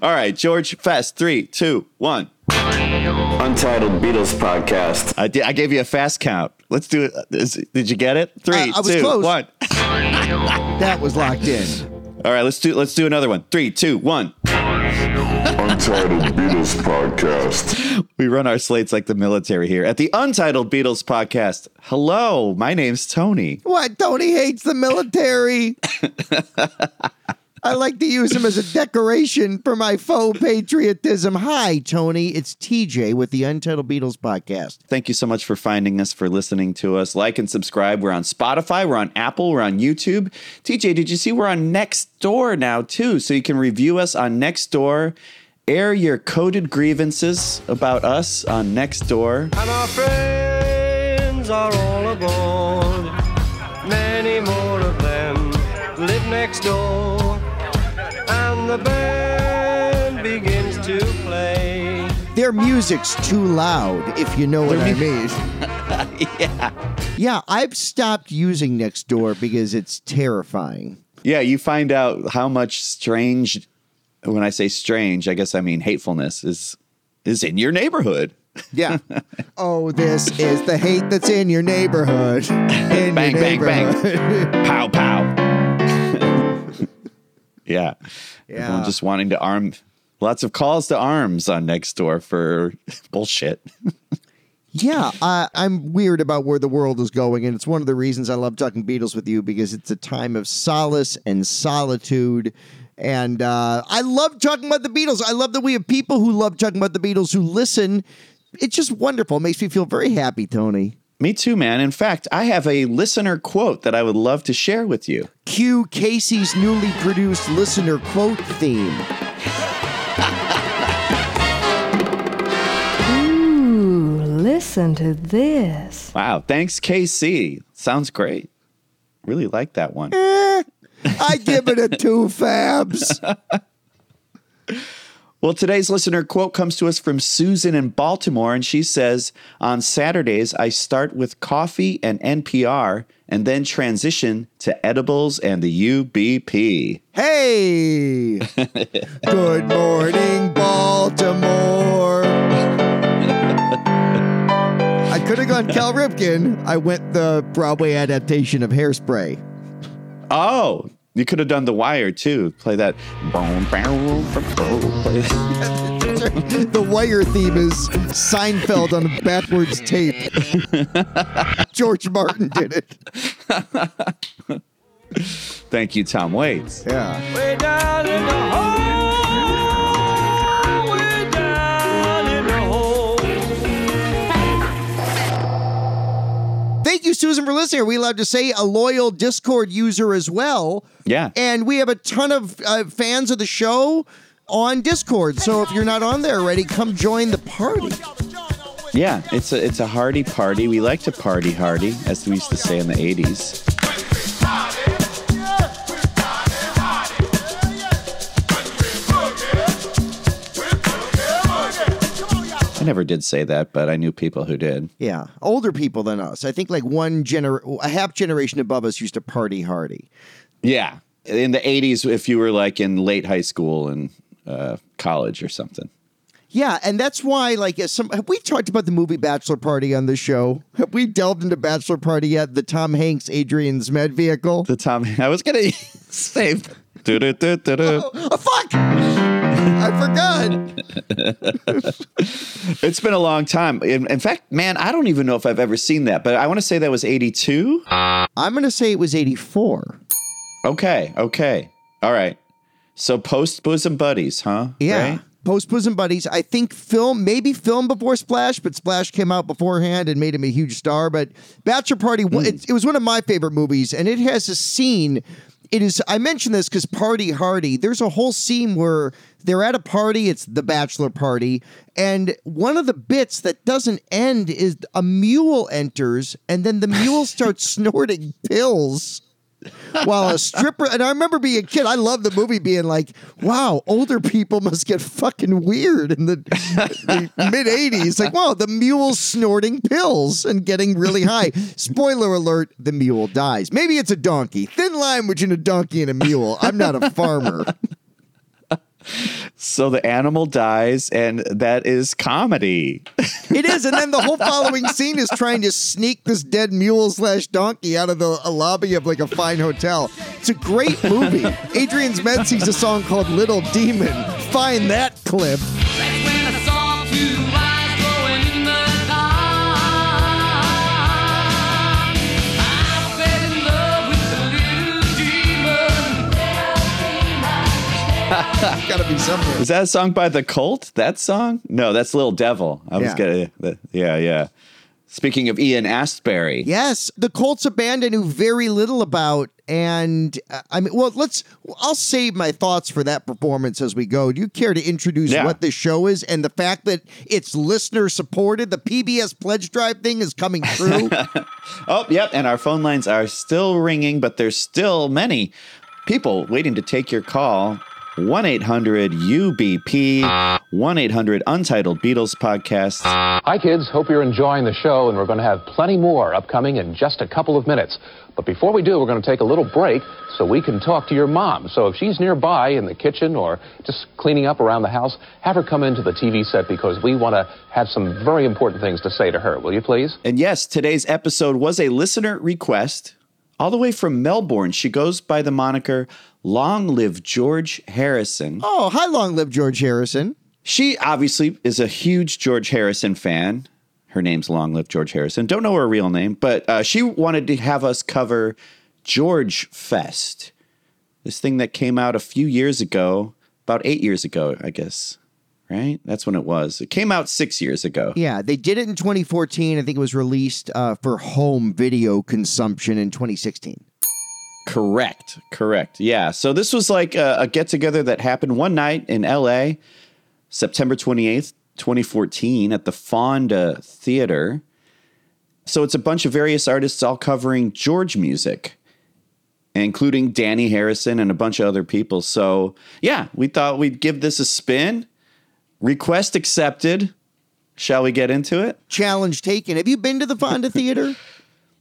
All right, George Fest. Three, two, one. Untitled Beatles podcast. I, did, I gave you a fast count. Let's do it. Is- did you get it? Three, Uh, I was two, close. one. That was locked in. All right, let's do let's do another one. Three, two, one. Untitled Beatles Podcast. We run our slates like the military here at the Untitled Beatles podcast. Hello, my name's Tony. What? Tony hates the military. I like to use him as a decoration for my faux patriotism. Hi, Tony. It's TJ with the Untitled Beatles podcast. Thank you so much for finding us, for listening to us. Like and subscribe. We're on Spotify, we're on Apple, we're on YouTube. TJ, did you see we're on Nextdoor now too? So you can review us on Nextdoor. Air your coded grievances about us on Nextdoor. And our friends are all aboard. Many more of them live next door. The band begins to play. Their music's too loud, if you know what I mean. yeah. Yeah, I've stopped using Nextdoor because it's terrifying. Yeah, you find out how much strange when I say strange, I guess I mean hatefulness is is in your neighborhood. Yeah. oh, this is the hate that's in your neighborhood. In Bang, your bang, bang. neighborhood. Pow pow. yeah. Yeah. Everyone just wanting to arm lots of calls to arms on next door for bullshit. Yeah, I, I'm weird about where the world is going, and it's one of the reasons I love talking Beatles with you because it's a time of solace and solitude. And uh, I love talking about the Beatles. I love that we have people who love talking about the Beatles who listen. It's just wonderful. It makes me feel very happy, Tony. Me too, man. In fact, I have a listener quote that I would love to share with you. Cue Casey's newly produced listener quote theme. Ooh, listen to this. Wow. Thanks, KC. Sounds great. Really like that one. Eh, I give it a two fabs. Well, today's listener quote comes to us from Susan in Baltimore, and she says, On Saturdays, I start with coffee and NPR and then transition to edibles and the UBP. Hey! Good morning, Baltimore. I could have gone Cal Ripken. I went the Broadway adaptation of Hairspray. Oh, you could have done The Wire too. Play that. The Wire theme is Seinfeld on a backwards tape. George Martin did it. Thank you, Tom Waits. Yeah. You, Susan, for listening. We allowed to say a loyal Discord user as well? Yeah. And we have a ton of uh, fans of the show on Discord. So if you're not on there already, come join the party. Yeah, it's a it's a hearty party. We like to party hardy, as we used to say in the '80s. I never did say that, but I knew people who did. Yeah, older people than us. I think like one gener, a half generation above us used to party hardy. Yeah, in the '80s, if you were like in late high school and uh, college or something. Yeah, and that's why, like, as some have we talked about the movie Bachelor Party on the show? Have we delved into Bachelor Party yet? The Tom Hanks, Adrian Zmed vehicle. The Tom, I was gonna say, du-du-du-du-du. Oh fuck! I forgot. it's been a long time. In, in fact, man, I don't even know if I've ever seen that, but I want to say that was '82. I'm gonna say it was '84. Okay, okay, all right. So post bosom buddies, huh? Yeah. Right? Post Bosom Buddies. I think film, maybe film before Splash, but Splash came out beforehand and made him a huge star. But Bachelor Party, Hmm. it, it was one of my favorite movies, and it has a scene. It is. I mentioned this because Party Hardy. There's a whole scene where they're at a party. It's the bachelor party, and one of the bits that doesn't end is a mule enters, and then the mule starts snorting pills while a stripper and I remember being a kid, I love the movie being like, wow, older people must get fucking weird in the, the mid 80s. Like, wow, the mule's snorting pills and getting really high. Spoiler alert, the mule dies. Maybe it's a donkey. Thin line between a donkey and a mule. I'm not a farmer. So the animal dies, and that is comedy. It is, and then the whole following scene is trying to sneak this dead mule slash donkey out of the lobby of like a fine hotel. It's a great movie. Adrian Zmed sings a song called "Little Demon." Find that clip. Gotta be somewhere. Is that a song by The Cult? That song? No, that's Little Devil. I was Yeah. gonna, yeah, yeah. Speaking of Ian Astbury, Yes, the Cult's a band I knew very little about, and uh, I mean, well, let's. I'll save my thoughts for that performance as we go. Do you care to introduce Yeah. what this show is and the fact that it's listener supported? The PBS pledge drive thing is coming true. Oh, yep. And our phone lines are still ringing, but there's still many people waiting to take your call. 1 800 UBP, 1 800 Untitled Beatles Podcast. Hi, kids. Hope you're enjoying the show, and we're going to have plenty more upcoming in just a couple of minutes. But before we do, we're going to take a little break so we can talk to your mom. So if she's nearby in the kitchen or just cleaning up around the house, have her come into the TV set because we want to have some very important things to say to her. Will you please? And yes, today's episode was a listener request all the way from Melbourne. She goes by the moniker Long Live George Harrison. oh, hi, long live George Harrison. She obviously is a huge George Harrison fan. Her name's Long Live George Harrison. Don't know her real name, but uh, she wanted to have us cover George Fest, this thing that came out a few years ago, about eight years ago, I guess. Right? That's when it was. It came out six years ago. Yeah, they did it in 2014. I think it was released uh, for home video consumption in 2016. Correct. Correct. Yeah. So this was like a, a get together that happened one night in LA, September 28th, 2014, at the Fonda Theater. So it's a bunch of various artists all covering George music, including Dhani Harrison and a bunch of other people. So yeah, we thought we'd give this a spin. Request accepted. Shall we get into it? Challenge taken. Have you been to the Fonda Theater?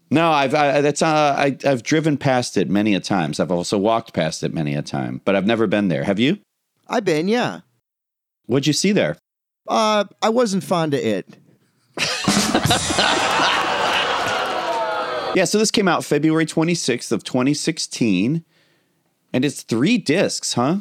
No, I've I, that's uh, I, I've driven past it many a times. I've also walked past it many a time, but I've never been there. Have you? I've been, yeah. What'd you see there? Uh, I wasn't fond of it. Yeah, so this came out February 26th of 2016, and it's three discs, huh?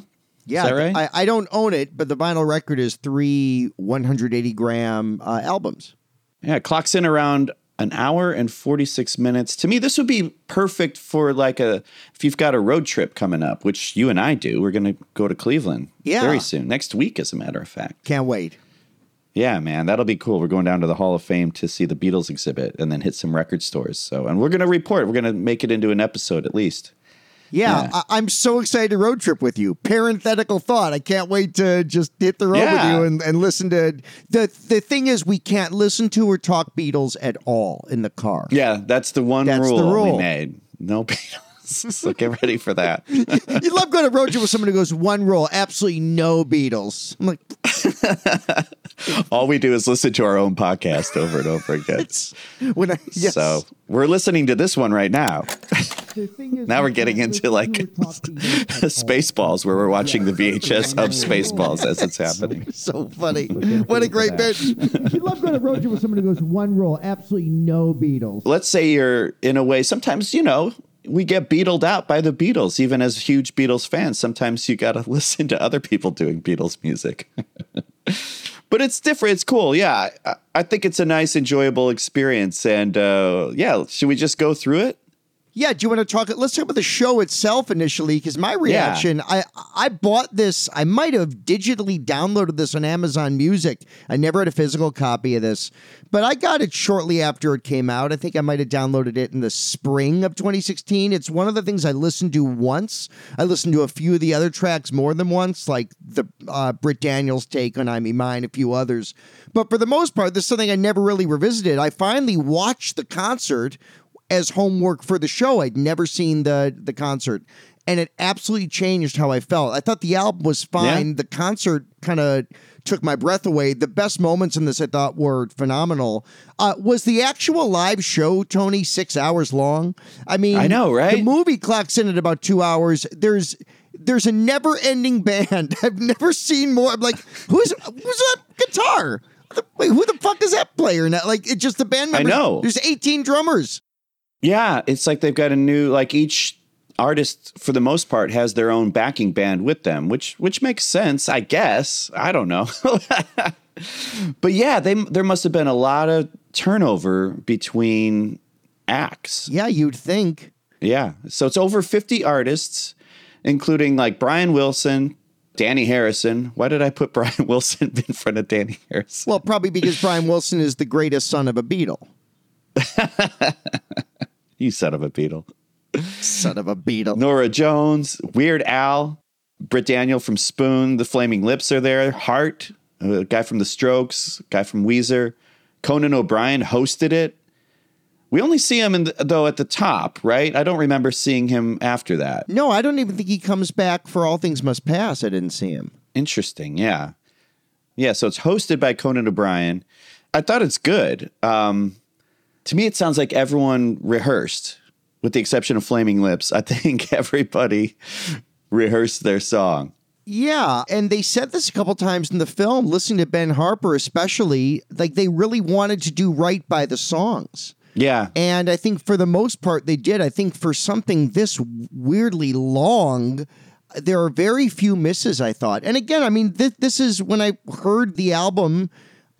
Yeah, that right? I, I don't own it, but the vinyl record is three 180 gram uh, albums. Yeah, it clocks in around an hour and 46 minutes. To me, this would be perfect for like a if you've got a road trip coming up, which you and I do. We're going to go to Cleveland Yeah. very soon, next week, as a matter of fact. Can't wait. Yeah, man, that'll be cool. We're going down to the Hall of Fame to see the Beatles exhibit and then hit some record stores. So, and we're going to report. We're going to make it into an episode at least. Yeah, Yeah. I, I'm so excited to road trip with you. Parenthetical thought. I can't wait to just hit the road Yeah. with you and, and listen to the the thing is we can't listen to or talk Beatles at all in the car. Yeah, that's the one That's the rule, rule. we made. No Beatles. so get ready for that. You love going to road trip with someone who goes one rule, absolutely no Beatles. I'm like, All we do is listen to our own podcast over and over again. it's when I yes. So we're listening to this one right now. Now we're getting into like Spaceballs, where we're watching the VHS of Spaceballs as it's happening. so funny. What a great bit. you love going to road trip with someone who goes one rule, absolutely no Beatles. Let's say you're in a way, sometimes, you know, we get beatled out by the Beatles, even as huge Beatles fans. Sometimes you got to listen to other people doing Beatles music. but it's different. It's cool. Yeah. I, I think it's a nice, enjoyable experience. And uh, yeah, should we just go through it? Yeah, do you want to talk? Let's talk about the show itself initially, because my reaction, I I bought this. I might have digitally downloaded this on Amazon Music. I never had a physical copy of this, but I got it shortly after it came out. I think I might have downloaded it in the spring of 2016. It's one of the things I listened to once. I listened to a few of the other tracks more than once, like the uh, Britt Daniels take on "I Me Mine," a few others. But for the most part, this is something I never really revisited. I finally watched the concert as homework for the show. I'd never seen the the concert, and it absolutely changed how I felt. I thought the album was fine. Yeah. The concert kind of took my breath away. The best moments in this I thought were phenomenal. Uh, was the actual live show, Tony, six hours long? I mean, I know, right? The movie clocks in at about two hours. There's there's a never-ending band. I've never seen more. I'm like, who's who's that guitar? Wait, who the fuck is that player? Now, like, it's just the band members. I know. There's 18 drummers. Yeah, it's like they've got a new like each artist for the most part has their own backing band with them, which which makes sense, I guess. I don't know. but yeah, they there must have been a lot of turnover between acts. Yeah, you'd think. Yeah. So it's over 50 artists including like Brian Wilson, Dhani Harrison. Why did I put Brian Wilson in front of Dhani Harrison? Well, probably because Brian Wilson is the greatest son of a Beatle. You son of a beetle. Son of a beetle. Norah Jones, Weird Al, Britt Daniel from Spoon, The Flaming Lips are there, Hart, a guy from The Strokes, guy from Weezer, Conan O'Brien hosted it. We only see him in the, though at the top, right? I don't remember seeing him after that. No, I don't even think he comes back for All Things Must Pass. I didn't see him. Interesting, yeah, yeah. So it's hosted by Conan O'Brien. I thought it's good. Um, to me, it sounds like everyone rehearsed, with the exception of Flaming Lips. I think everybody rehearsed their song. Yeah, and they said this a couple times in the film, listening to Ben Harper especially, like they really wanted to do right by the songs. Yeah, And I think for the most part they did. I think for something this weirdly long, there are very few misses, I thought. And again, I mean, th- this is when I heard the album,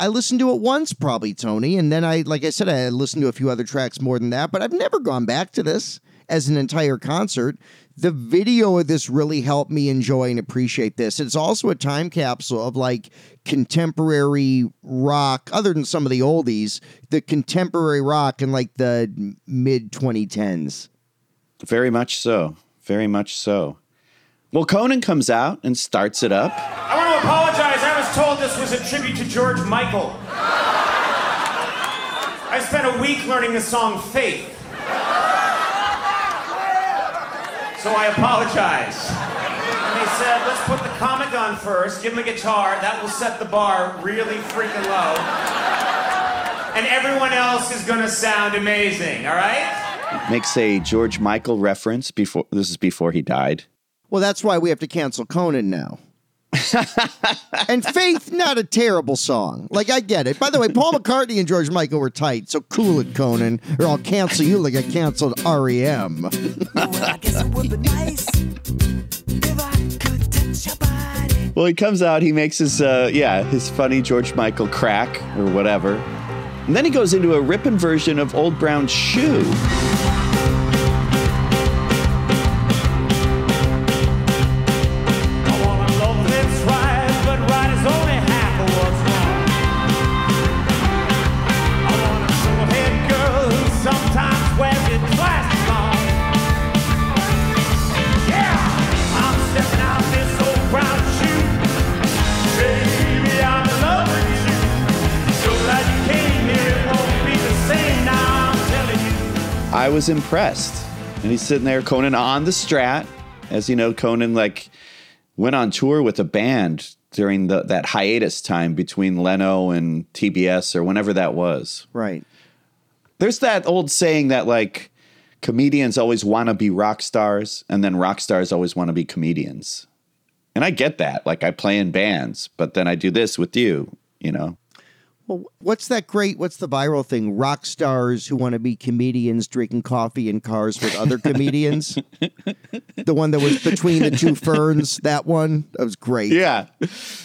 I listened to it once probably, Tony. And then I, like I said, I listened to a few other tracks more than that, but I've never gone back to this as an entire concert. The video of this really helped me enjoy and appreciate this. It's also a time capsule of like contemporary rock, other than some of the oldies, the contemporary rock in like the mid 2010s. very much so. Very much so. Well, Conan comes out and starts it up. I want to apologize. I was told this was a tribute to George Michael. I spent a week learning the song Faith. So I apologize. And they said, let's put the comic on first, give him a guitar, that will set the bar really freaking low. And everyone else is gonna sound amazing, all right? Makes a George Michael reference before this is before he died. Well, that's why we have to cancel Conan now. and Faith, not a terrible song. Like, I get it. By the way, Paul McCartney and George Michael were tight, so cool it, Conan, or I'll cancel you like I canceled REM. Well, he comes out, he makes his uh yeah, his funny George Michael crack or whatever. And then he goes into a ripping version of Old Brown Shoe. Was impressed. And he's sitting there, Conan on the strat. As you know, Conan like went on tour with a band during the that hiatus time between Leno and TBS or whenever that was. right. There's that old saying that like comedians always want to be rock stars and then rock stars always want to be comedians. And I get that. Like I play in bands, but then I do this with you, you know. Well, what's that great? What's the viral thing? Rock stars who want to be comedians drinking coffee in cars with other comedians. the one that was between the two ferns. That one that was great. Yeah.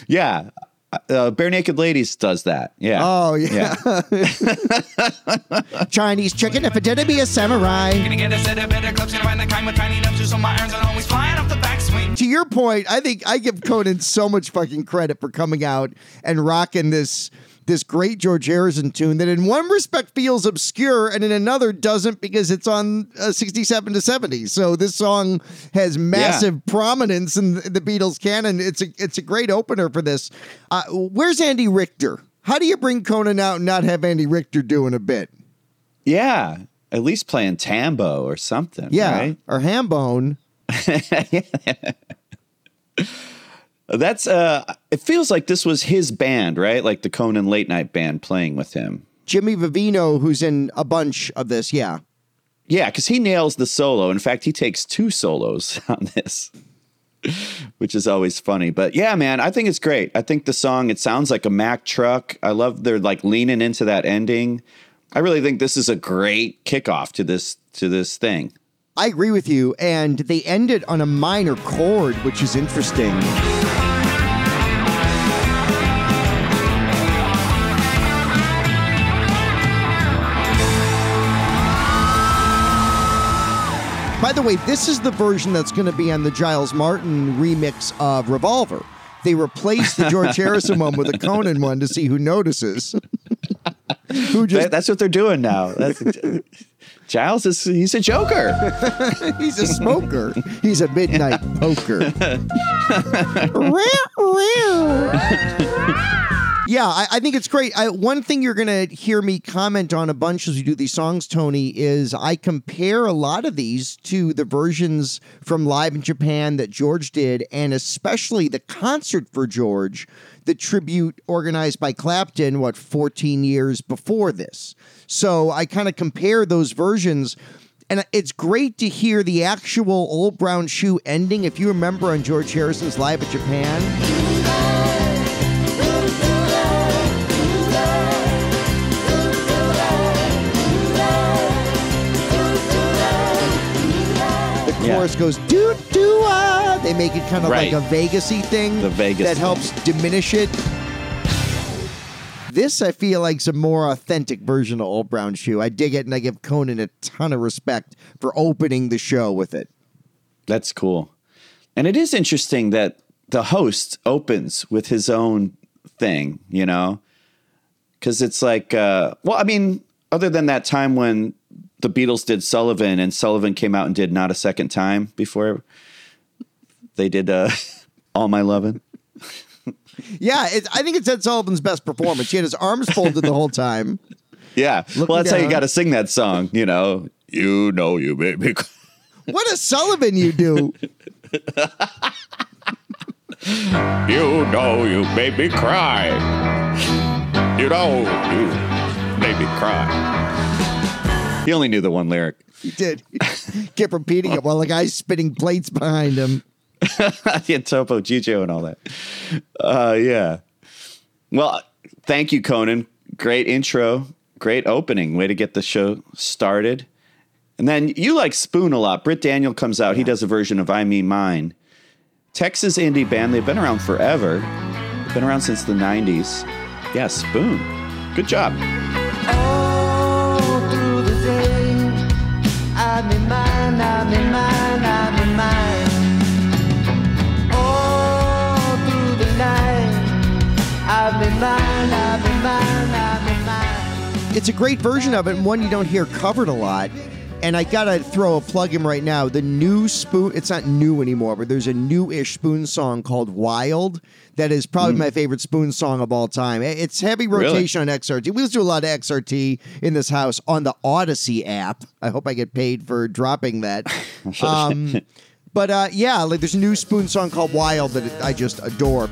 Yeah. Uh, Barenaked Ladies does that. Yeah. Oh yeah. Chinese chicken if it didn't be a samurai. Gonna get a set of better clubs, gonna find the kind with tiny nubs, so my irons are always flying off the backswing. To your point, I think I give Conan so much fucking credit for coming out and rocking this this great George Harrison tune that in one respect feels obscure and in another doesn't because it's on uh, 67 to 70. So this song has massive prominence in the Beatles canon. It's a it's a great opener for this. Uh, where's Andy Richter? How do you bring Conan out and not have Andy Richter doing a bit? Yeah. At least playing tambo or something. Yeah, Right? or Hambone. That's uh it feels like this was his band, right? Like the Conan late night band playing with him. Jimmy Vivino, who's in a bunch of this. Yeah. Yeah, because he nails the solo. In fact, he takes two solos on this. which is always funny. But yeah, man, I think it's great. I think the song it sounds like a Mack truck. I love they're like leaning into that ending. I really think this is a great kickoff to this to this thing. I agree with you. And they ended on a minor chord, which is interesting. The way, this is the version that's going to be on the Giles Martin remix of Revolver. They replaced the George Harrison one with a Conan one to see who notices. who just That- that's what they're doing now. That's, Giles is he's a joker. He's a smoker. He's a midnight poker. Yeah, I, I think it's great. I, one thing you're going to hear me comment on a bunch as we do these songs, Tony, is I compare a lot of these to the versions from Live in Japan that George did, and especially the concert for George, the tribute organized by Clapton, what, 14 years before this. So I kind of compare those versions. And it's great to hear the actual Old Brown Shoe ending. If you remember on George Harrison's Live at Japan, chorus goes doo doo ah. They make it kind of Right. like a Vegasy thing. The Vegas that thing. helps diminish it. This I feel like is a more authentic version of Old Brown Shoe. I dig it, and I give Conan a ton of respect for opening the show with it. That's cool. And it is interesting that the host opens with his own thing, you know? Because it's like, uh, well, I mean, other than that time when the Beatles did Sullivan and Sullivan came out and did Not a Second Time before they did uh, All My Lovin'. Yeah, it, I think it's Ed Sullivan's best performance. He had his arms folded the whole time. Yeah. Well, that's how you got to sing that song, you know? You know you made me. What a Sullivan you do! You know you made me cry. You know you made me cry. He only knew the one lyric. He did. Kept repeating it while the guy's spinning plates behind him. yeah, Topo Gigio and all that. Uh, yeah. Well, thank you, Conan. Great intro. Great opening. Way to get the show started. And then you like Spoon a lot. Britt Daniel comes out. He does a version of I Me Mine. Texas indie band. They've been around forever. They've been around since the 90s. Yeah, Spoon. Good job. All It's a great version of it, and one you don't hear covered a lot. And I gotta throw a plug in right now. The new Spoon, it's not new anymore, but there's a new-ish Spoon song called Wild that is probably my favorite Spoon song of all time. It's heavy Really? rotation on XRT. We listen to a lot of XRT in this house on the Audacy app. I hope I get paid for dropping that. um, but uh, yeah, like there's a new Spoon song called Wild that I just adore.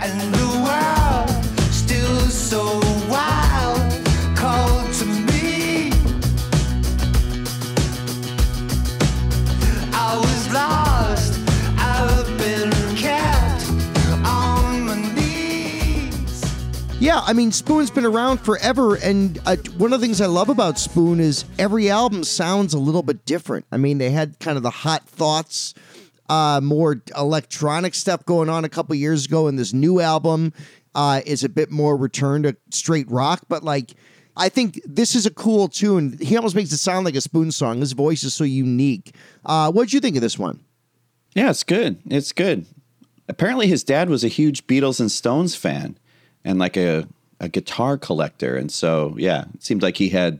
Yeah, I mean, Spoon's been around forever, and uh, one of the things I love about Spoon is every album sounds a little bit different. I mean, they had kind of the hot thoughts, uh, more electronic stuff going on a couple years ago, and this new album uh, is a bit more return to straight rock. But like, I think this is a cool tune. He almost makes it sound like a Spoon song. His voice is so unique. Uh, what'd you think of this one? Yeah, it's good. It's good. Apparently, his dad was a huge Beatles and Stones fan and like a, a guitar collector. And so, yeah, it seemed like he had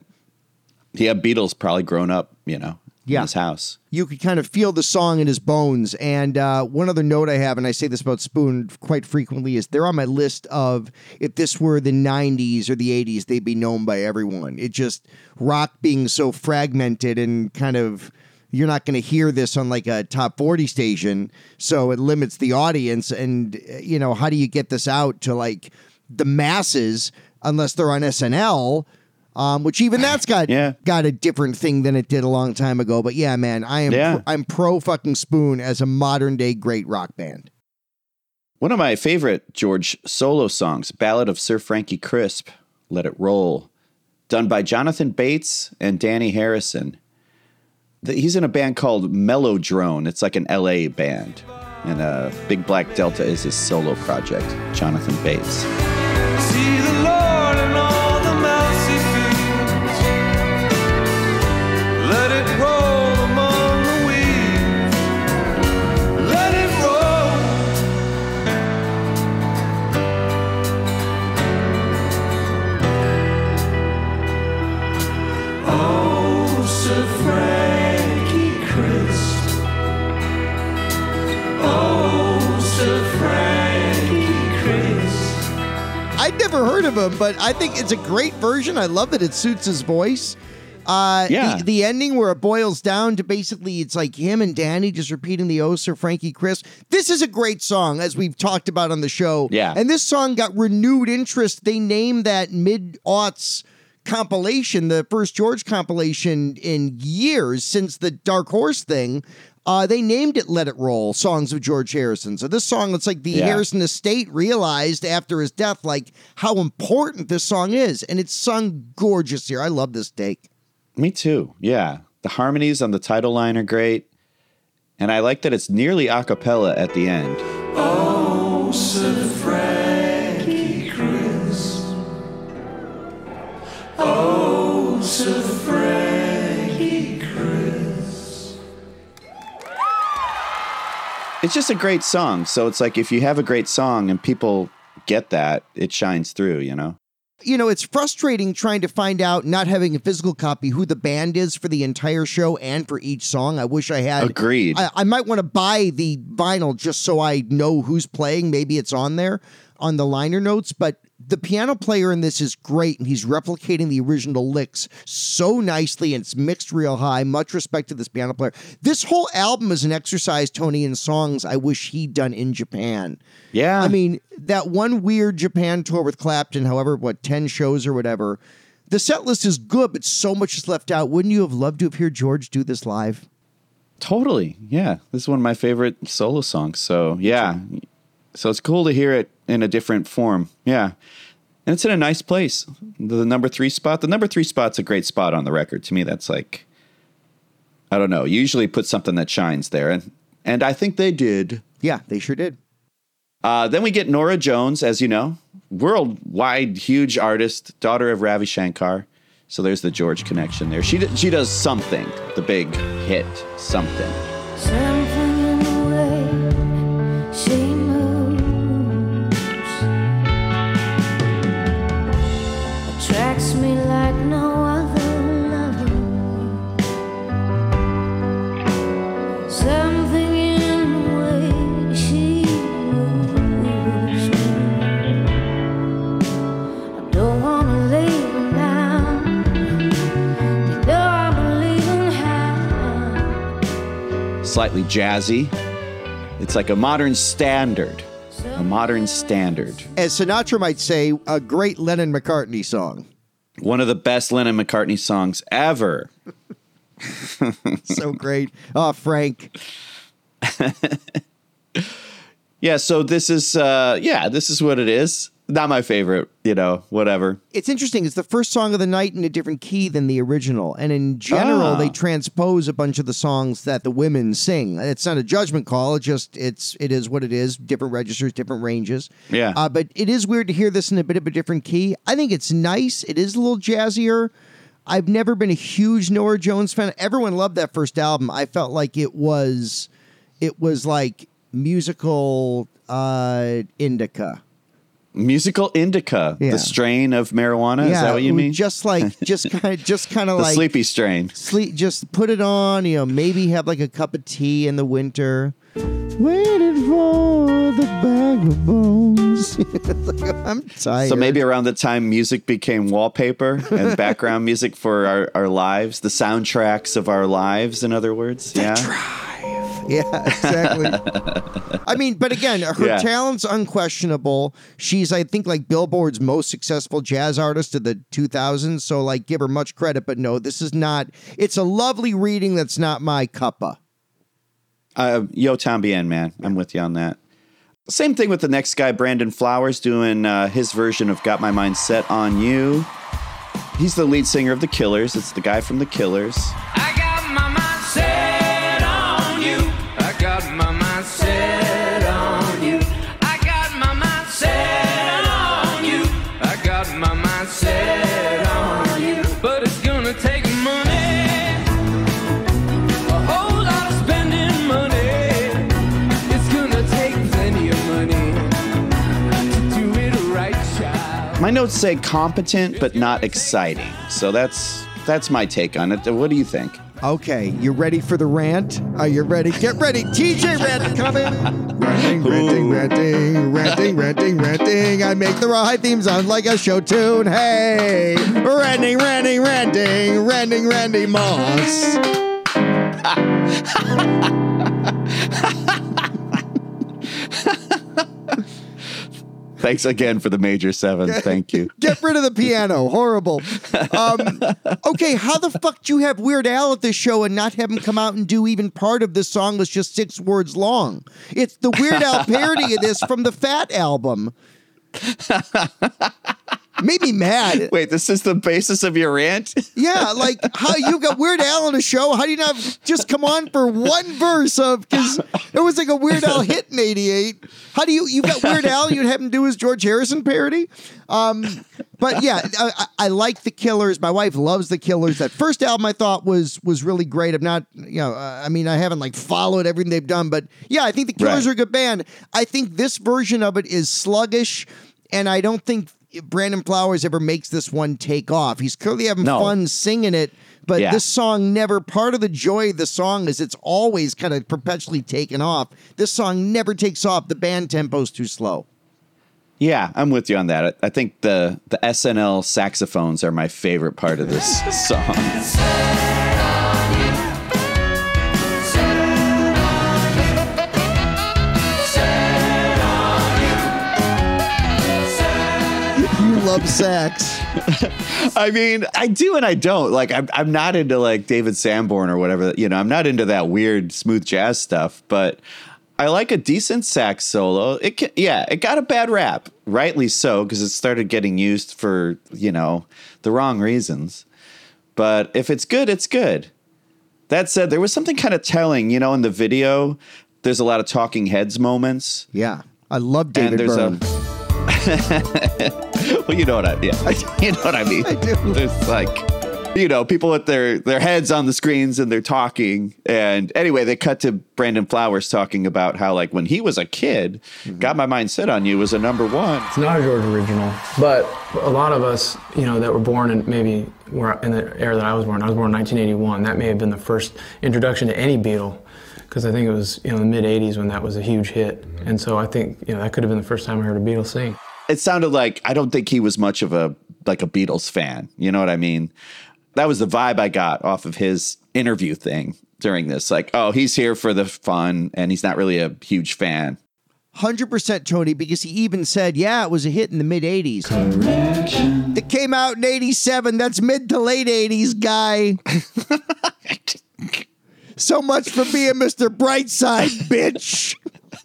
he had Beatles probably grown up, you know, Yeah. in his house. you could kind of feel the song in his bones. And uh, one other note I have, and I say this about Spoon quite frequently, is they're on my list of if this were the 90s or the 80s, they'd be known by everyone. It just, rock being so fragmented and kind of. You're not going to hear this on like a top 40 station, so it limits the audience. And, you know, how do you get this out to like the masses unless they're on SNL? Um, which even that's got Yeah. got a different thing than it did a long time ago. But yeah, man, I am Yeah. I'm pro fucking Spoon as a modern day great rock band. One of my favorite George solo songs, Ballad of Sir Frankie Crisp, Let It Roll, done by Jonathan Bates and Dhani Harrison. He's in a band called Mellowdrone. It's like an LA band. And uh, Big Black Delta is his solo project, Jonathan Bates. Never heard of him, but I think it's a great version. I love that it suits his voice. Uh, Yeah. The, the ending where it boils down to basically it's like him and Dhani just repeating the O Sir Frankie Chris. This is a great song, as we've talked about on the show. Yeah. And this song got renewed interest. They named that mid aughts compilation, the first George compilation in years since the Dark Horse thing. Uh, they named it Let It Roll, Songs of George Harrison. So this song, it's like the Yeah. Harrison estate realized after his death, like how important this song is. And it's sung gorgeous here. I love this take. Me too. Yeah. The harmonies on the title line are great. And I like that it's nearly a cappella at the end. Oh, Sir It's just a great song. So it's like if you have a great song and people get that, it shines through, you know? You know, it's frustrating trying to find out, not having a physical copy, who the band is for the entire show and for each song. I wish I had. Agreed. I, I might want to buy the vinyl just so I know who's playing. Maybe it's on there on the liner notes, but the piano player in this is great and he's replicating the original licks so nicely and it's mixed real high. Much respect to this piano player. This whole album is an exercise, Tony, in songs I wish he'd done in Japan. Yeah. I mean, that one weird Japan tour with Clapton, however, what, 10 shows or whatever. The set list is good, but so much is left out. Wouldn't you have loved to have heard George do this live? Totally. Yeah. This is one of my favorite solo songs. So, yeah. So it's cool to hear it in a different form. Yeah. And it's in a nice place. The number three spot. The number three spot's a great spot on the record. To me, that's like, I don't know. Usually put something that shines there. And, and I think they did. Yeah, they sure did. Uh, then we get Norah Jones, as you know, worldwide huge artist, daughter of Ravi Shankar. So there's the George connection there. She d- she does something, the big hit, something. Something Slightly jazzy. It's like a modern standard. A modern standard. As Sinatra might say, a great Lennon McCartney song. One of the best Lennon McCartney songs ever. So great. Oh, Frank. Yeah, so this is uh yeah, this is what it is. Not my favorite, you know, whatever. It's interesting. It's the first song of the night in a different key than the original. And in general, Ah. they transpose a bunch of the songs that the women sing. It's not a judgment call. It just it's it is what it is. Different registers, different ranges. Yeah. Uh, but it is weird to hear this in a bit of a different key. I think it's nice. It is a little jazzier. I've never been a huge Norah Jones fan. Everyone loved that first album. I felt like it was it was like musical uh indica. Musical indica, Yeah. the strain of marijuana. is that what you mean? Just like just kind of just kind of like sleepy strain. sleep just put it on you know maybe have like a cup of tea in the winter Waiting for the bag of bones like, i'm tired So maybe around the time music became wallpaper and background music for our, our lives, the soundtracks of our lives, in other words. yeah. Yeah exactly i mean but again her Yeah. talent's unquestionable she's i think like billboard's most successful jazz artist of the 2000s so like give her much credit but no this is not it's a lovely reading that's not my cuppa Uh, Yo Tambien, man. I'm with you on that. Same thing with the next guy, Brandon Flowers, doing uh, his version of Got My Mind Set on You. He's the lead singer of The Killers. It's the guy from The Killers. I got my mind set notes say competent but not exciting. So that's that's my take on it. What do you think? Okay, you ready for the rant? Are you ready? Get ready. TJ rant coming. ranting, ranting, ranting, ranting, ranting, ranting. I make the rawhide theme sound like a show tune. Hey, ranting, ranting, ranting, ranting, Randy Moss. Thanks again for the major seven. Thank you. Get rid of the piano. Horrible. Um, okay, how the fuck do you have Weird Al at this show and not have him come out and do even part of this song that's just six words long? It's the Weird Al parody of this from the Fat album. Made me mad. Wait, this is the basis of your rant? Yeah, like how you got Weird Al on a show. How do you not just come on for one verse of because it was like a Weird Al hit in '88. How do you you got Weird Al? You'd have him do his George Harrison parody. Um, but yeah, I, I like the Killers. My wife loves the Killers. That first album I thought was was really great. I'm not, you know, uh, I mean, I haven't like followed everything they've done, but yeah, I think the Killers Right. are a good band. I think this version of it is sluggish, and I don't think Brandon Flowers ever makes this one take off. He's clearly having No. fun singing it, but Yeah. this song never. Part of the joy of the song is it's always kind of perpetually taken off. This song never takes off. The band tempo's too slow. Yeah, I'm with you on that. I I think the the SNL saxophones are my favorite part of this song. Love sax. I mean, I do and I don't. Like, I'm I'm not into like David Sanborn or whatever. You know, I'm not into that weird smooth jazz stuff. But I like a decent sax solo. It can, yeah, it got a bad rap, rightly so, because it started getting used for you know the wrong reasons. But if it's good, it's good. That said, there was something kind of telling. You know, in the video, there's a lot of talking heads moments. Yeah, I love David and there's Byrne. a well, you know what I yeah, you know what I mean. I do. There's like you know people with their their heads on the screens and they're talking. And anyway, they cut to Brandon Flowers talking about how like when he was a kid, Mm-hmm. "Got My Mind Set on You" was a number one. It's not a George original, but a lot of us, you know, that were born in maybe were in the era that I was born. I was born in 1981. That may have been the first introduction to any Beatle, because I think it was you know the mid 80s when that was a huge hit. And so I think you know that could have been the first time I heard a Beatle sing. It sounded like I don't think he was much of a like a Beatles fan. You know what I mean? That was the vibe I got off of his interview thing during this. Like, oh, he's here for the fun, and he's not really a huge fan. Hundred percent, Tony, because he even said, "Yeah, it was a hit in the mid '80s." That came out in '87. That's mid to late '80s, guy. so much for being Mr. Brightside, bitch.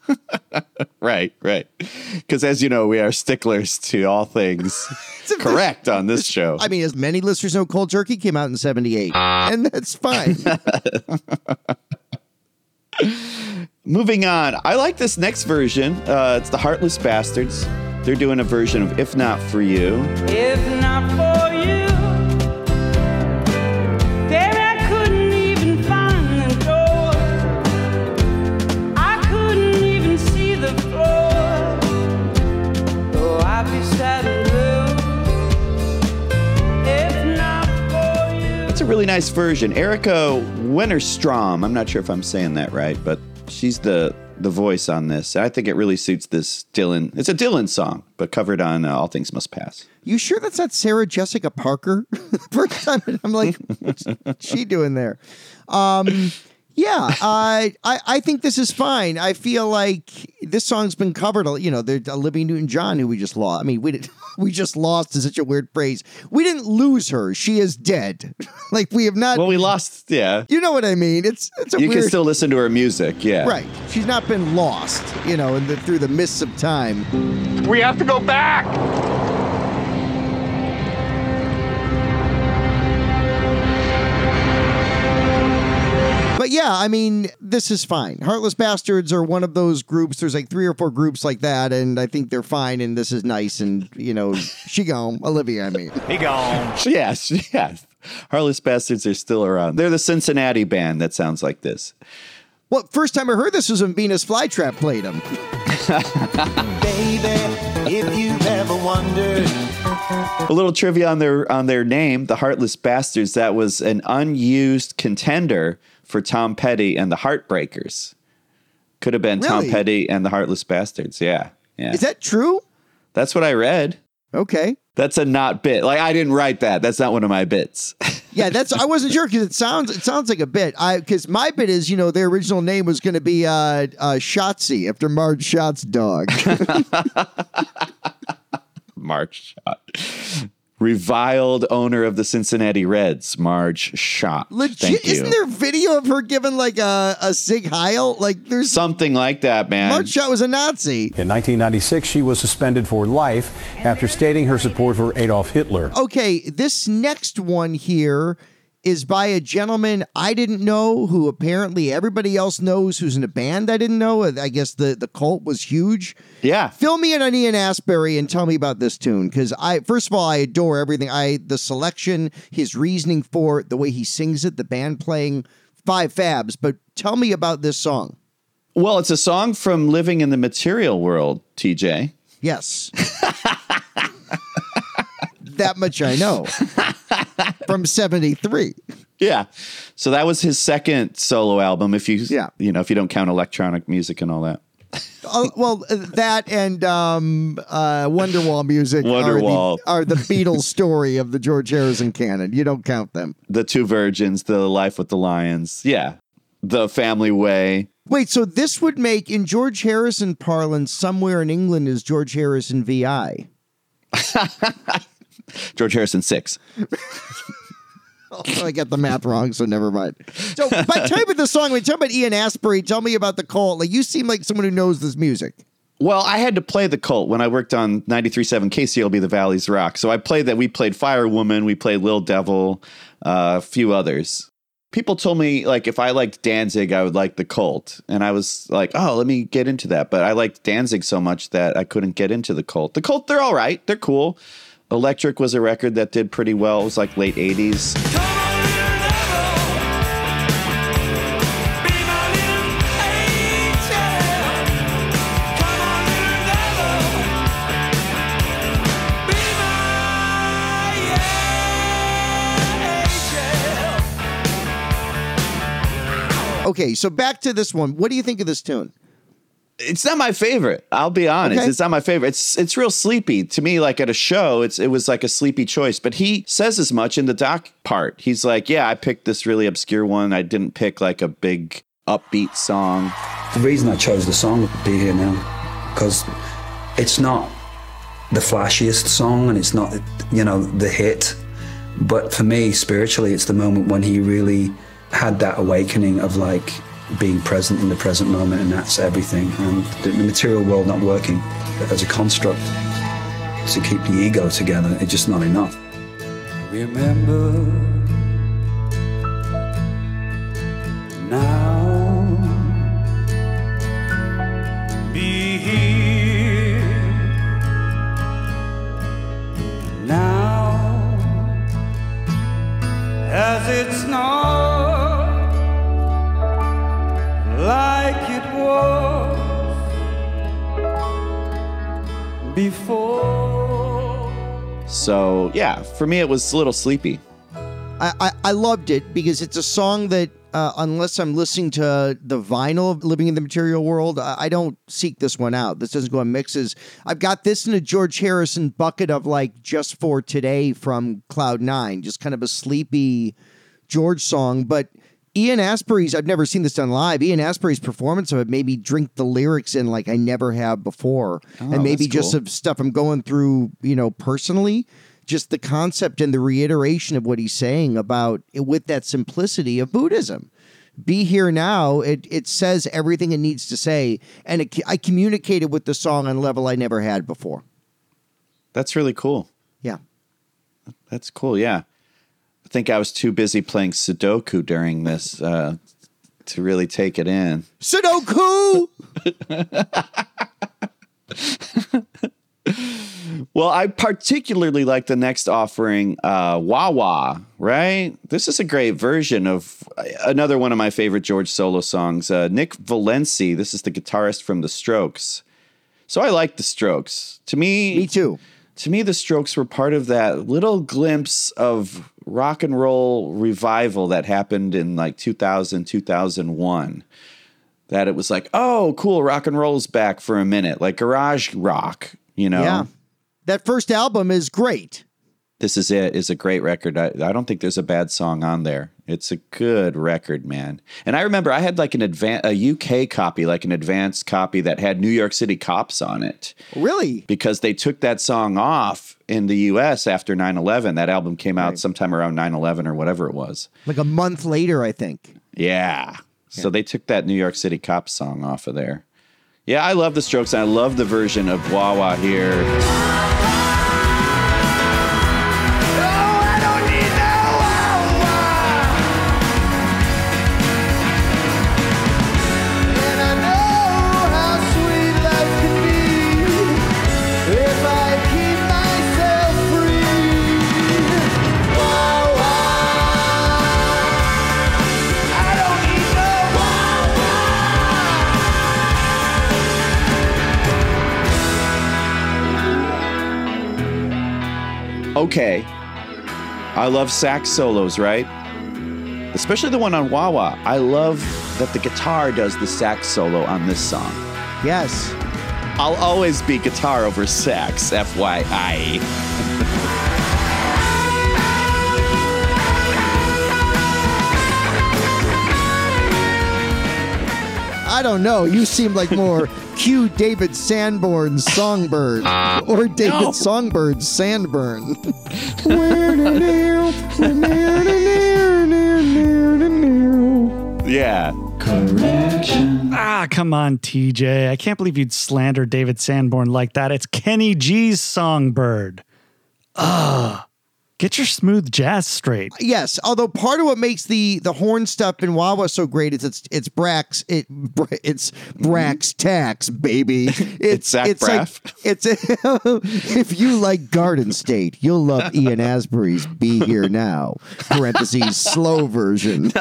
Right, right. Because as you know, we are sticklers to all things correct on this show. I mean, as many listeners know, Cold Turkey came out in '78, and that's fine. Moving on, I like this next version. Uh, it's the Heartless Bastards. They're doing a version of If Not For You. If not for It's a really nice version. Erica Winterstrom. I'm not sure if I'm saying that right, but she's the the voice on this. I think it really suits this Dylan. It's a Dylan song, but covered on uh, All Things Must Pass. You sure that's not Sarah Jessica Parker? First time I'm like, what's she doing there? Um, Yeah, I I I think this is fine. I feel like this song's been covered. You know, there's Olivia uh, Newton-John, who we just lost. I mean, we did we just lost is such a weird phrase. We didn't lose her. She is dead. like we have not. Well, we lost. Yeah. You know what I mean? It's it's a You weird. can still listen to her music. Yeah. Right. She's not been lost. You know, in the, through the mists of time. We have to go back. But yeah, I mean, this is fine. Heartless Bastards are one of those groups. There's like three or four groups like that, and I think they're fine. And this is nice. And you know, she gone, Olivia. I mean, He gone. Yes. Yes. Heartless Bastards are still around. They're the Cincinnati band that sounds like this. well, first time I heard this was when Venus Flytrap played them. Baby, if you've ever wondered. A little trivia on their on their name, the Heartless Bastards. That was an unused contender for Tom Petty and the Heartbreakers. Could have been Tom Petty and the Heartless Bastards. Yeah, yeah. Is that true? That's what I read. Okay. That's a not bit. Like I didn't write that. That's not one of my bits. Yeah, that's. I wasn't sure because it sounds it sounds like a bit. I because my bit is you know their original name was going to be uh, uh Schottzie after Marge Schott's dog. Marge Schott. Reviled owner of the Cincinnati Reds, Marge Schott. Legit, Thank you. isn't there video of her giving like a a Sig Heil? Like there's Something like that, man. Marge Schott was a Nazi. In 1996, she was suspended for life after stating her support for Adolf Hitler. Okay, this next one here is by a gentleman I didn't know who apparently everybody else knows who's in a band I didn't know. I guess the, the cult was huge. Yeah. Fill me in on Ian Astbury and tell me about this tune because I first of all I adore everything. I the selection, his reasoning for it, the way he sings it, the band playing five fabs. But tell me about this song. Well, it's a song from Living in the Material World, TJ. Yes. that much I know. From 73. Yeah. So that was his second solo album if you Yeah. you know, if you don't count electronic music and all that. Oh, well, uh, that and um, uh, Wonderwall music are, Wonderwall. the, are the Beatles story of the George Harrison canon. You don't count them. The Two Virgins, The Life with the Lions. Yeah. The Family Way. Wait, so this would make in George Harrison parlance somewhere in England is George Harrison VI. George Harrison 6. Oh, I got the math wrong, so never mind. So, by tell me about the song. When you talk about Ian Astbury, tell me about the cult. Like you seem like someone who knows this music. Well, I had to play the cult when I worked on 93.7 KCLB, The Valley's Rock. So I played that. We played Fire Woman, we played Lil Devil, uh, a few others. People told me, like, if I liked Danzig, I would like the cult. And I was like, oh, let me get into that. But I liked Danzig so much that I couldn't get into the cult. The cult, they're all right. They're cool. Electric was a record that did pretty well. It was like late 80s. Okay, so back to this one. What do you think of this tune? It's not my favorite. I'll be honest. Okay. It's not my favorite. It's it's real sleepy to me. Like at a show, it's it was like a sleepy choice. But he says as much in the doc part. He's like, yeah, I picked this really obscure one. I didn't pick like a big upbeat song. The reason I chose the song to be here now, because it's not the flashiest song and it's not, you know, the hit. But for me, spiritually, it's the moment when he really had that awakening of like being present in the present moment, and that's everything. And the, the material world not working as a construct to keep the ego together, it's just not enough. Remember now. Be here now, as it's not before. So yeah, for me it was a little sleepy. I, I, I loved it because it's a song that, uh, unless I'm listening to the vinyl of Living in the Material World, I, I don't seek this one out. This doesn't go on mixes. I've got this in a George Harrison bucket of like Just for Today from Cloud Nine, just kind of a sleepy George song. But Ian Astbury's, I've never seen this done live. Ian Astbury's performance of it made me drink the lyrics in like I never have before. Oh, and maybe just cool. of stuff I'm going through, you know, personally. Just the concept and the reiteration of what he's saying about with that simplicity of Buddhism. Be here now. It it says everything it needs to say, and it, I communicated with the song on a level I never had before. That's really cool. Yeah. That's cool. Yeah. Think I was too busy playing Sudoku during this uh, to really take it in. Sudoku. Well, I particularly like the next offering, uh, Wah-Wah, right? This is a great version of uh, another one of my favorite George solo songs. Uh, Nick Valensi, this is the guitarist from The Strokes. So I like The Strokes. To me, me too. To me, The Strokes were part of that little glimpse of rock and roll revival that happened in like 2000, 2001 that it was like, oh, cool, rock and roll's back for a minute, like garage rock, you know? Yeah. That first album is great. This is it is a great record. I, I don't think there's a bad song on there. It's a good record, man. And I remember I had like an advance, a UK copy, like an advanced copy that had New York City cops on it. Really? Because they took that song off in the US after 9/11. That album came out sometime around 9/11 or whatever it was. Like a month later, I think. Yeah. So they took that New York City Cops song off of there. Yeah, I love the Strokes. And I love the version of Wah-Wah here. Okay. I love sax solos, right? Especially the one on Wah-Wah. I love that the guitar does the sax solo on this song. Yes. I'll always be guitar over sax, FYI. I don't know. You seem like more Q David Sanborn's Songbird or David No. Songbird's Sandburn. Yeah. Ah, come on, TJ. I can't believe you'd slander David Sanborn like that. It's Kenny G's Songbird. Ugh. Get your smooth jazz straight. Yes, although part of what makes the the horn stuff in Wah-Wah so great is it's it's Brax it it's Brax tax baby. It's Zach it's like it's if you like Garden State, you'll love Ian Astbury's "Be Here Now" (parentheses slow version).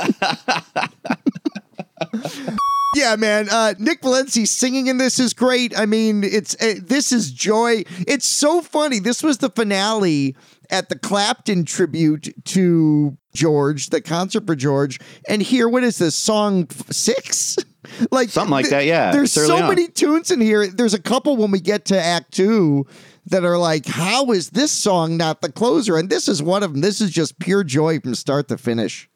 Yeah, man. Uh, Nick Valencia singing in this is great. I mean, it's uh, this is joy. It's so funny. This was the finale at the Clapton tribute to George, the concert for George. And here, what is this song six? like Something like th- that, yeah. There's so on. many tunes in here. There's a couple when we get to Act Two that are like, how is this song not the closer? And this is one of them. This is just pure joy from start to finish.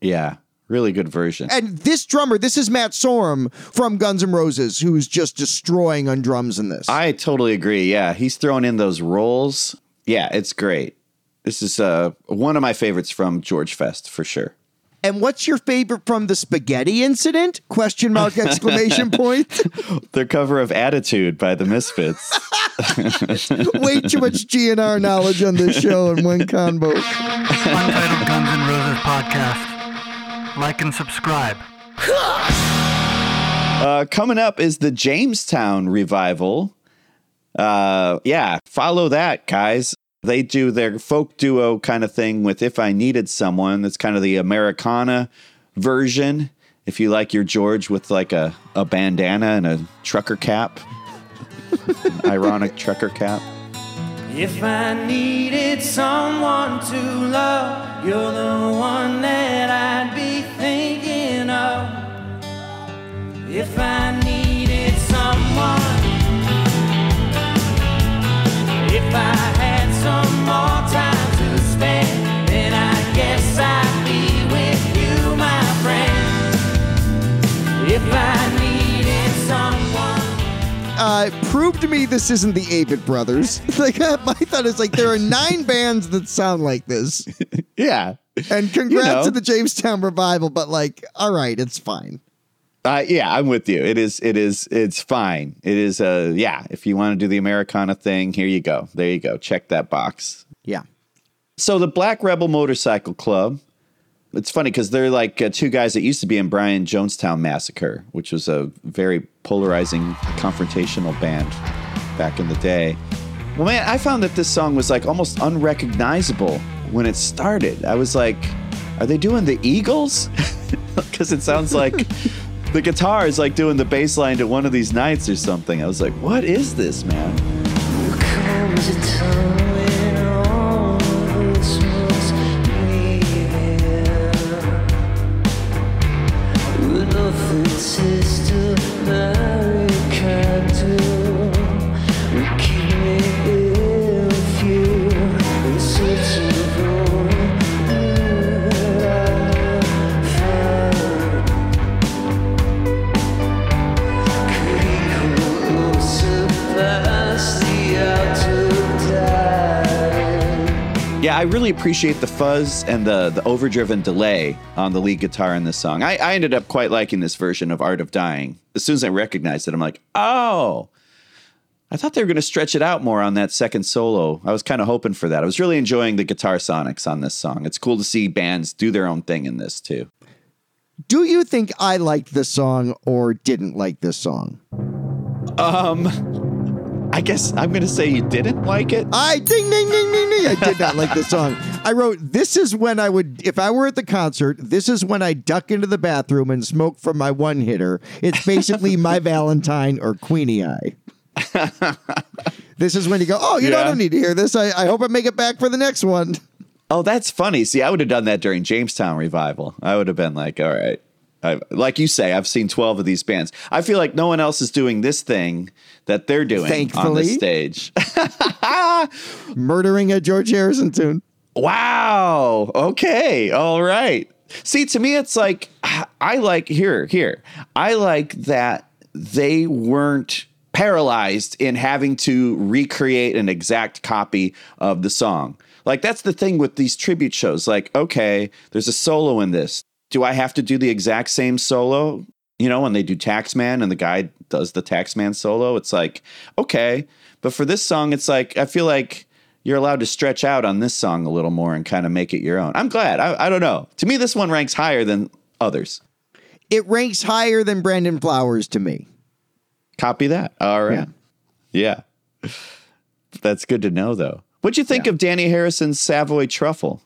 Yeah. Really good version. And this drummer, this is Matt Sorum from Guns N' Roses, who's just destroying on drums in this. I totally agree. Yeah, he's throwing in those rolls. Yeah, it's great. This is uh, one of my favorites from George Fest for sure. And what's your favorite from the spaghetti incident? Question mark exclamation point. Their cover of Attitude by the Misfits. Way too much GNR knowledge on this show in one combo. Untitled Guns N' Roses podcast. Like and subscribe. Uh, coming up is the Jamestown revival. Uh, yeah, follow that, guys. They do their folk duo kind of thing with If I Needed Someone. That's kind of the Americana version. If you like your George with like a, a bandana and a trucker cap, ironic trucker cap. If I needed someone to love, you're the one that I'd be thinking of. If I needed someone, if I uh, prove to me this isn't the Avett Brothers. like my thought is like there are nine bands that sound like this. yeah. And congrats you know. to the Jamestown revival, but like, all right, it's fine. Uh, yeah, I'm with you. It is. It is. It's fine. It is. Uh, yeah. If you want to do the Americana thing, here you go. There you go. Check that box. Yeah. So the Black Rebel Motorcycle Club. It's funny because they're like uh, two guys that used to be in Brian Jonestown Massacre, which was a very polarizing, confrontational band back in the day. Well, man, I found that this song was like almost unrecognizable when it started. I was like, are they doing the Eagles? Because it sounds like the guitar is like doing the bass line to one of these nights or something. I was like, what is this, man? Yeah, I really appreciate the fuzz and the the overdriven delay on the lead guitar in this song. I, I ended up quite liking this version of Art of Dying. As soon as I recognized it, I'm like, oh. I thought they were going to stretch it out more on that second solo. I was kind of hoping for that. I was really enjoying the guitar sonics on this song. It's cool to see bands do their own thing in this too. Do you think I liked this song or didn't like this song? Um, I guess I'm going to say you didn't like it. I ding ding ding ding ding. I did not like this song. I wrote, "This is when I would, if I were at the concert, this is when I duck into the bathroom and smoke from my one hitter. It's basically my Valentine or Queenie Eye." this is when you go, "Oh, you know, I don't need to hear this. I, I hope I make it back for the next one." Oh, that's funny. See, I would have done that during Jamestown revival. I would have been like, all right. I, like you say, I've seen 12 of these bands. I feel like no one else is doing this thing that they're doing on Thankfully. the stage. Murdering a George Harrison tune. wow. Okay. All right. See, to me, it's like, I like, here, here. I like that they weren't paralyzed in having to recreate an exact copy of the song. Like, that's the thing with these tribute shows. Like, okay, there's a solo in this. Do I have to do the exact same solo? You know, when they do Taxman and the guy does the Taxman solo, it's like, okay. But for this song, it's like, I feel like you're allowed to stretch out on this song a little more and kind of make it your own. I'm glad. I, I don't know. To me, this one ranks higher than others. It ranks higher than Brandon Flowers to me. Copy that. All right. Yeah. That's good to know, though. What'd you think of Dhani Harrison's Savoy Truffle?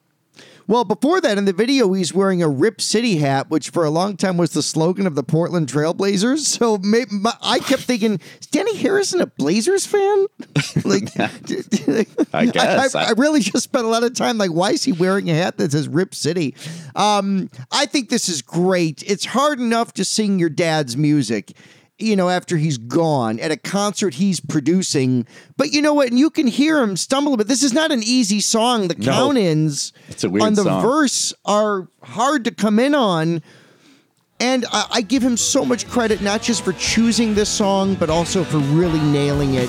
Well, before that, in the video, he's wearing a Rip City hat, which for a long time was the slogan of the Portland Trailblazers. So my, I kept thinking, is Dhani Harrison a Blazers fan? like, I guess. I, I really just spent a lot of time like, why is he wearing a hat that says Rip City? Um, I think this is great. It's hard enough to sing your dad's music. You know, after he's gone at a concert he's producing, but you know what? And you can hear him stumble. But this is not an easy song. The No. count-ins It's on the song. verse are hard to come in on. And I, I give him so much credit, not just for choosing this song, but also for really nailing it.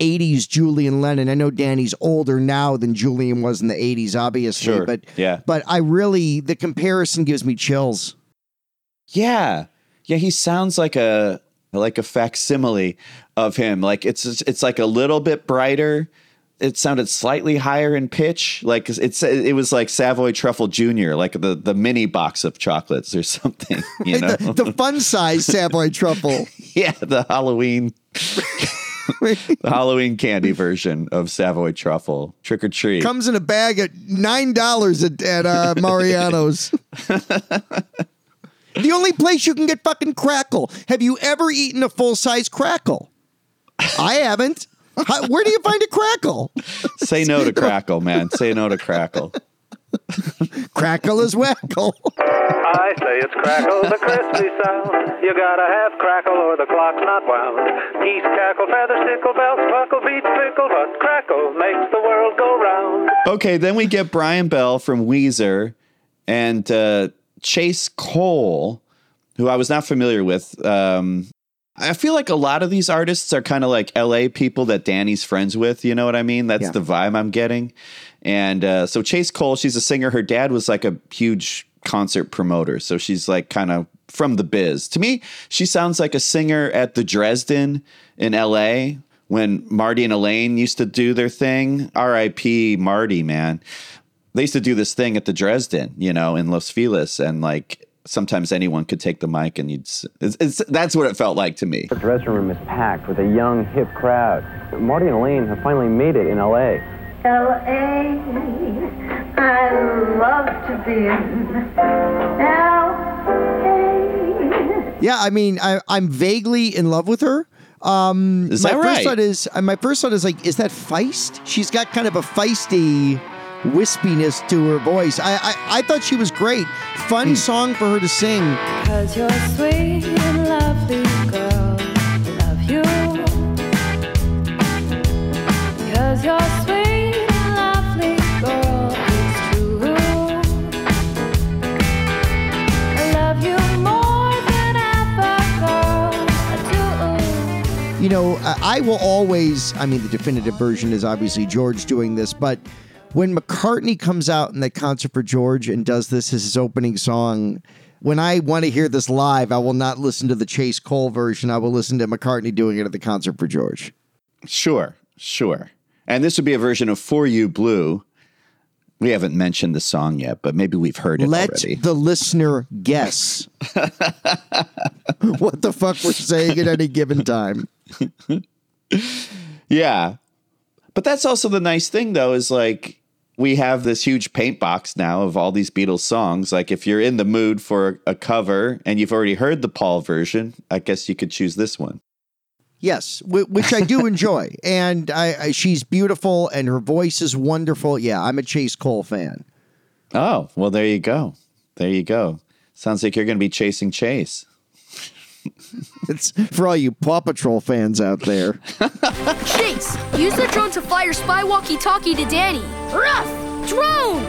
80s Julian Lennon. I know Dhani's older now than Julian was in the 80s, obviously, Sure, but yeah. but I really the comparison gives me chills. Yeah. Yeah, he sounds like a like a facsimile of him. Like it's it's like a little bit brighter. It sounded slightly higher in pitch. Like it's it was like Savoy Truffle Junior, like the the mini box of chocolates or something. You know, the, the fun size Savoy truffle. yeah, the Halloween the Halloween candy version of Savoy truffle. Trick or treat. Comes in a bag at nine dollars at, at uh, Mariano's. the only place you can get fucking crackle. Have you ever eaten a full size crackle? I haven't. How, where do you find a crackle? Say no to crackle, man. Say no to crackle. Crackle is wackle. I say it's crackle, the crispy sound. You gotta have crackle or the clock's not wound. Geese cackle, feathers tickle, bells buckle, beats pickle, but crackle makes the world go round. Okay, then we get Brian Bell from Weezer and uh, Chase Cohl, who I was not familiar with. Um, I feel like a lot of these artists are kind of like LA people that Dhani's friends with. You know what I mean? That's Yeah. the vibe I'm getting. And uh, so Chase Cohl, she's a singer. Her dad was like a huge concert promoter. So she's like kind of from the biz. To me, she sounds like a singer at the Dresden in LA when Marty and Elaine used to do their thing. R.I.P. Marty, man. They used to do this thing at the Dresden, you know, in Los Feliz. And like sometimes anyone could take the mic and you'd, it's, it's, that's what it felt like to me. The dressing room is packed with a young, hip crowd. Marty and Elaine have finally made it in L.A. L.A. I love to be in L.A. Yeah, I mean, I, I'm vaguely in love with her. Um, Is my that first right? thought is uh, my first thought is like, is that feist? She's got kind of a feisty wispiness to her voice. I I, I thought she was great. Fun song for her to sing. You know, I, will always. I mean, the definitive version is obviously George doing this, but when McCartney comes out in that concert for George and does this as his opening song. When I want to hear this live, I will not listen to the Chase Cohl version. I will listen to McCartney doing it at the concert for George. Sure, sure. And this would be a version of For You Blue. We haven't mentioned the song yet, but maybe we've heard it Let already. the listener guess what the fuck we're saying at any given time. Yeah. But that's also the nice thing though, is like we have this huge paint box now of all these Beatles songs. Like if you're in the mood for a cover and you've already heard the Paul version, I guess you could choose this one. Yes, which I do enjoy, and I, I she's beautiful and her voice is wonderful. Yeah, I'm a Chase Cohl fan. Oh, well there you go. There you go. Sounds like you're going to be chasing Chase. It's for all you Paw Patrol fans out there. Chase, use the drone to fly your spy walkie-talkie to Danny. Ruff! Drone!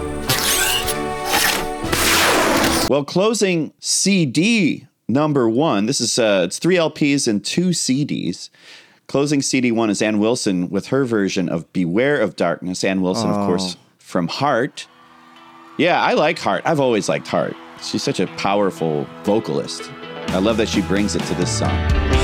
Well, closing CD number one. This is uh, it's three LPs and two CDs. Closing CD one is Ann Wilson with her version of "Beware of Darkness." Ann Wilson, of course, Oh. from Heart. Yeah, I like Heart. I've always liked Heart. She's such a powerful vocalist. I love that she brings it to this song.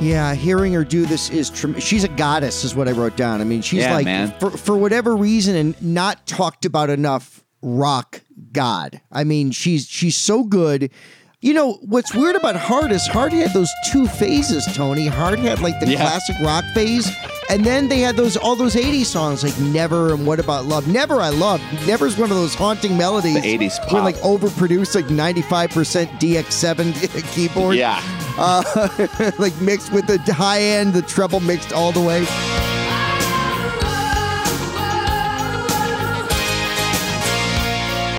Yeah, hearing her do this is trem- she's a goddess, is what I wrote down. I mean, she's Yeah, like man. for for whatever reason and not talked about enough. Rock god. I mean, she's she's so good. You know what's weird about Heart is Heart had those two phases. Tony Heart had like the Yeah. classic rock phase, and then they had those all those '80s songs like Never and What About Love. Never I love. Never is one of those haunting melodies. The 80s where pop. like overproduced like 95% DX7 keyboard. Yeah. Uh, like mixed with the high end, the treble mixed all the way.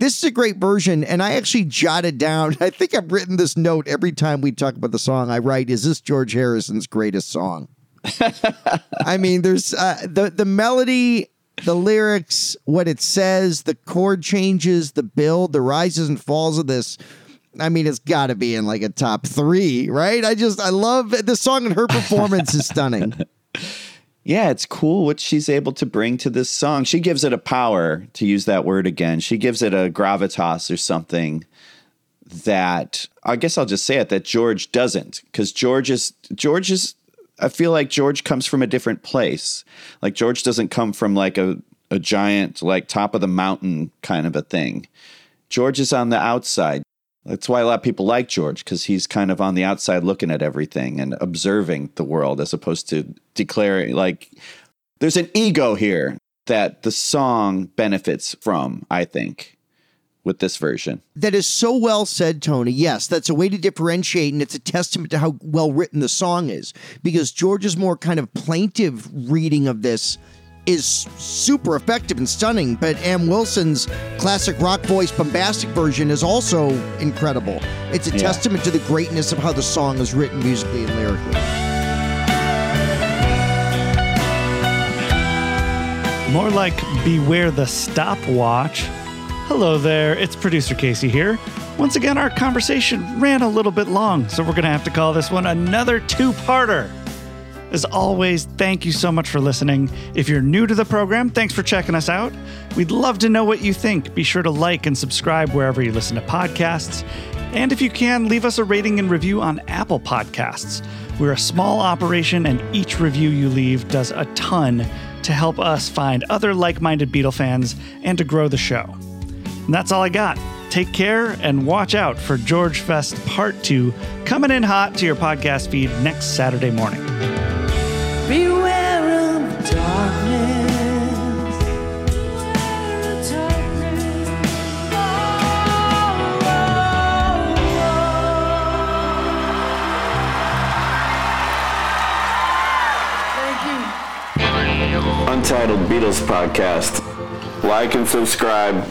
This is a great version, and I actually jotted down. I think I've written this note every time we talk about the song. I write, "Is this George Harrison's greatest song?" I mean, there's uh, the the melody the lyrics, what it says, the chord changes, the build, the rises and falls of this. I mean, it's got to be in like a top three, right? I just, I love the song and her performance is stunning. Yeah, it's cool what she's able to bring to this song. She gives it a power, to use that word again. She gives it a gravitas or something that I guess I'll just say it that George doesn't because George is George is I feel like George comes from a different place. Like George doesn't come from like a a giant like top of the mountain kind of a thing. George is on the outside. That's why a lot of people like George because he's kind of on the outside looking at everything and observing the world as opposed to declaring like there's an ego here that the song benefits from, I think, with this version. That is so well said, Tony. Yes, that's a way to differentiate, and it's a testament to how well written the song is. Because George's more kind of plaintive reading of this is super effective and stunning, but Ann Wilson's classic rock voice bombastic version is also incredible. It's a Yeah. testament to the greatness of how the song is written musically and lyrically. More like beware the stopwatch. Hello there, it's producer Casey here. Once again, our conversation ran a little bit long, so we're going to have to call this one another two parter. As always, thank you so much for listening. If you're new to the program, thanks for checking us out. We'd love to know what you think. Be sure to like and subscribe wherever you listen to podcasts. And if you can, leave us a rating and review on Apple Podcasts. We're a small operation, and each review you leave does a ton to help us find other like minded Beatle fans and to grow the show. And that's all I got. Take care and watch out for George Fest Part 2 coming in hot to your podcast feed next Saturday morning. Beware of darkness. Darkness. Oh, oh, oh. Thank you. Untitled Beatles Podcast. Like and subscribe